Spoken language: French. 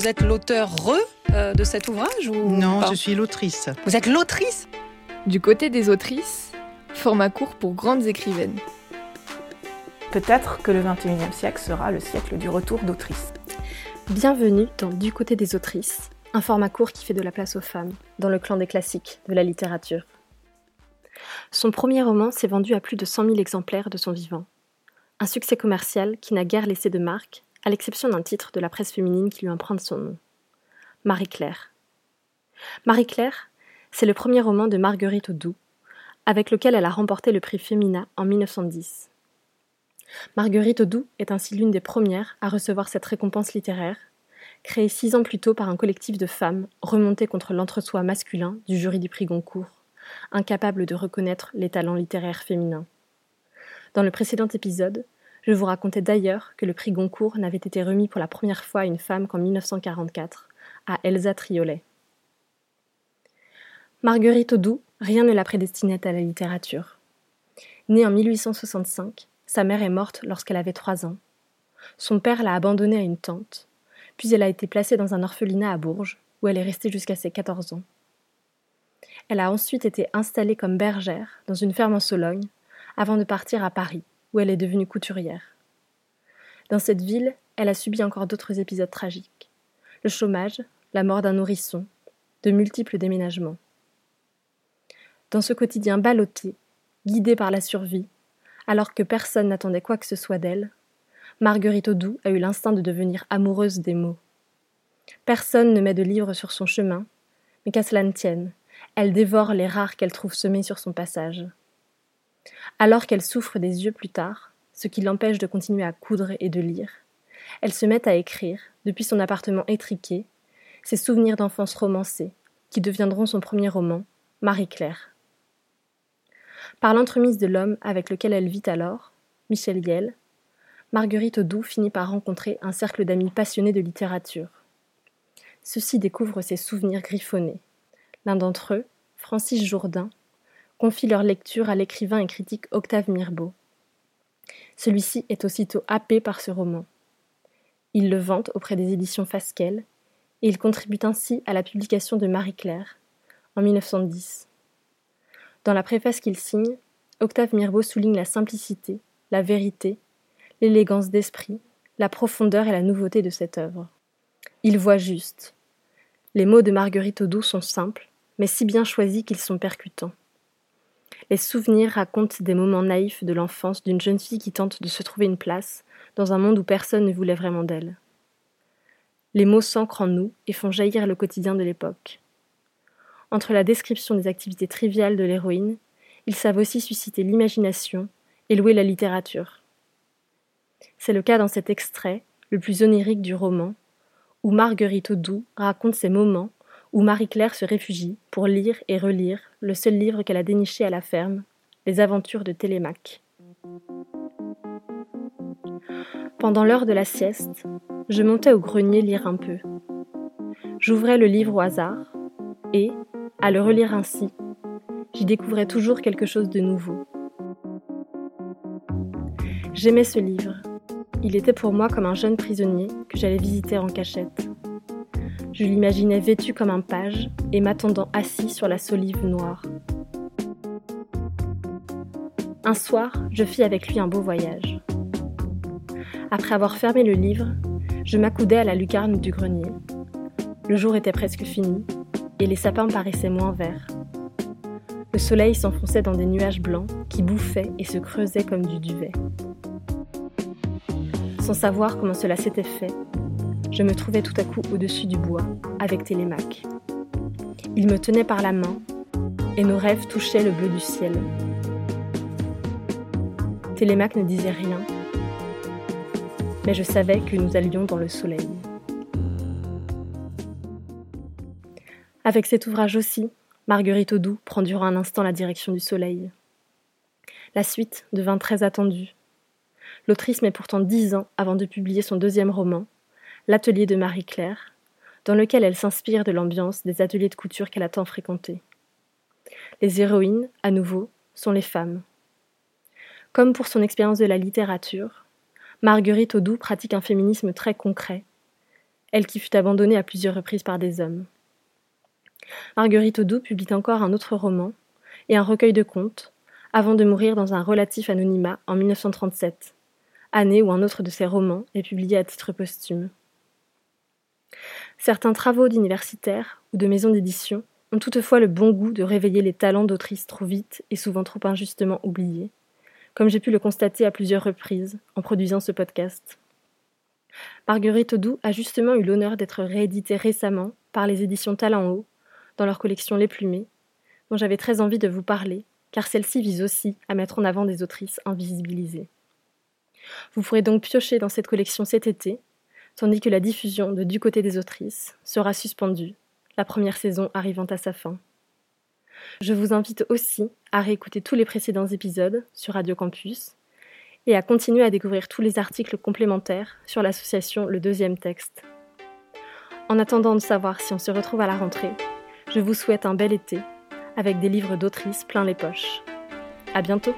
Vous êtes l'auteur re euh, de cet ouvrage ou Non, pas je suis l'autrice. Vous êtes l'autrice Du côté des autrices, format court pour grandes écrivaines. Peut-être que le 21e siècle sera le siècle du retour d'autrices. Bienvenue dans Du côté des autrices, un format court qui fait de la place aux femmes, dans le clan des classiques de la littérature. Son premier roman s'est vendu à plus de 100 000 exemplaires de son vivant. Un succès commercial qui n'a guère laissé de marque, à l'exception d'un titre de la presse féminine qui lui emprunte son nom. Marie-Claire. Marie-Claire, c'est le premier roman de Marguerite Audoux, avec lequel elle a remporté le prix Femina en 1910. Marguerite Audoux est ainsi l'une des premières à recevoir cette récompense littéraire, créée six ans plus tôt par un collectif de femmes remontées contre l'entre-soi masculin du jury du prix Goncourt, incapable de reconnaître les talents littéraires féminins. Dans le précédent épisode, je vous racontais d'ailleurs que le prix Goncourt n'avait été remis pour la première fois à une femme qu'en 1944, à Elsa Triolet. Marguerite Audoux, rien ne la prédestinait à la littérature. Née en 1865, sa mère est morte lorsqu'elle avait trois ans. Son père l'a abandonnée à une tante, puis elle a été placée dans un orphelinat à Bourges, où elle est restée jusqu'à ses 14 ans. Elle a ensuite été installée comme bergère dans une ferme en Sologne, avant de partir à Paris, où elle est devenue couturière. Dans cette ville, elle a subi encore d'autres épisodes tragiques. Le chômage, la mort d'un nourrisson, de multiples déménagements. Dans ce quotidien ballotté, guidé par la survie, alors que personne n'attendait quoi que ce soit d'elle, Marguerite Audoux a eu l'instinct de devenir amoureuse des mots. Personne ne met de livres sur son chemin, mais qu'à cela ne tienne, elle dévore les rares qu'elle trouve semés sur son passage. Alors qu'elle souffre des yeux plus tard, ce qui l'empêche de continuer à coudre et de lire, elle se met à écrire, depuis son appartement étriqué, ses souvenirs d'enfance romancés, qui deviendront son premier roman, Marie-Claire. Par l'entremise de l'homme avec lequel elle vit alors, Michel Yel, Marguerite Audoux finit par rencontrer un cercle d'amis passionnés de littérature. Ceux-ci découvrent ses souvenirs griffonnés. L'un d'entre eux, Francis Jourdain, confie leur lecture à l'écrivain et critique Octave Mirbeau. Celui-ci est aussitôt happé par ce roman. Il le vante auprès des éditions Fasquelle et il contribue ainsi à la publication de Marie-Claire en 1910. Dans la préface qu'il signe, Octave Mirbeau souligne la simplicité, la vérité, l'élégance d'esprit, la profondeur et la nouveauté de cette œuvre. Il voit juste. Les mots de Marguerite Audoux sont simples, mais si bien choisis qu'ils sont percutants. Les souvenirs racontent des moments naïfs de l'enfance d'une jeune fille qui tente de se trouver une place dans un monde où personne ne voulait vraiment d'elle. Les mots s'ancrent en nous et font jaillir le quotidien de l'époque. Entre la description des activités triviales de l'héroïne, ils savent aussi susciter l'imagination et louer la littérature. C'est le cas dans cet extrait, le plus onirique du roman, où Marguerite Audoux raconte ces moments où Marie-Claire se réfugie pour lire et relire le seul livre qu'elle a déniché à la ferme, Les aventures de Télémaque. Pendant l'heure de la sieste, je montais au grenier lire un peu. J'ouvrais le livre au hasard et, à le relire ainsi, j'y découvrais toujours quelque chose de nouveau. J'aimais ce livre. Il était pour moi comme un jeune prisonnier que j'allais visiter en cachette. Je l'imaginais vêtu comme un page et m'attendant assis sur la solive noire. Un soir, je fis avec lui un beau voyage. Après avoir fermé le livre, je m'accoudais à la lucarne du grenier. Le jour était presque fini et les sapins paraissaient moins verts. Le soleil s'enfonçait dans des nuages blancs qui bouffaient et se creusaient comme du duvet. Sans savoir comment cela s'était fait, je me trouvais tout à coup au-dessus du bois, avec Télémaque. Il me tenait par la main, et nos rêves touchaient le bleu du ciel. Télémaque ne disait rien, mais je savais que nous allions dans le soleil. Avec cet ouvrage aussi, Marguerite Audoux prend durant un instant la direction du soleil. La suite devint très attendue. L'autrice met pourtant dix ans avant de publier son deuxième roman, L'atelier de Marie-Claire, dans lequel elle s'inspire de l'ambiance des ateliers de couture qu'elle a tant fréquentés. Les héroïnes, à nouveau, sont les femmes. Comme pour son expérience de la littérature, Marguerite Audoux pratique un féminisme très concret. elle qui fut abandonnée à plusieurs reprises par des hommes. Marguerite Audoux publie encore un autre roman et un recueil de contes, avant de mourir dans un relatif anonymat en 1937, année où un autre de ses romans est publié à titre posthume. Certains travaux d'universitaires ou de maisons d'édition ont toutefois le bon goût de réveiller les talents d'autrices trop vite et souvent trop injustement oubliés, comme j'ai pu le constater à plusieurs reprises en produisant ce podcast. Marguerite Audoux a justement eu l'honneur d'être rééditée récemment par les éditions Talent Haut dans leur collection Les Plumées, dont j'avais très envie de vous parler, car celle-ci vise aussi à mettre en avant des autrices invisibilisées. Vous pourrez donc piocher dans cette collection cet été, tandis que la diffusion de Du côté des autrices sera suspendue, la première saison arrivant à sa fin. Je vous invite aussi à réécouter tous les précédents épisodes sur Radio Campus et à continuer à découvrir tous les articles complémentaires sur l'association Le Deuxième Texte. En attendant de savoir si on se retrouve à la rentrée, je vous souhaite un bel été avec des livres d'autrices plein les poches. À bientôt!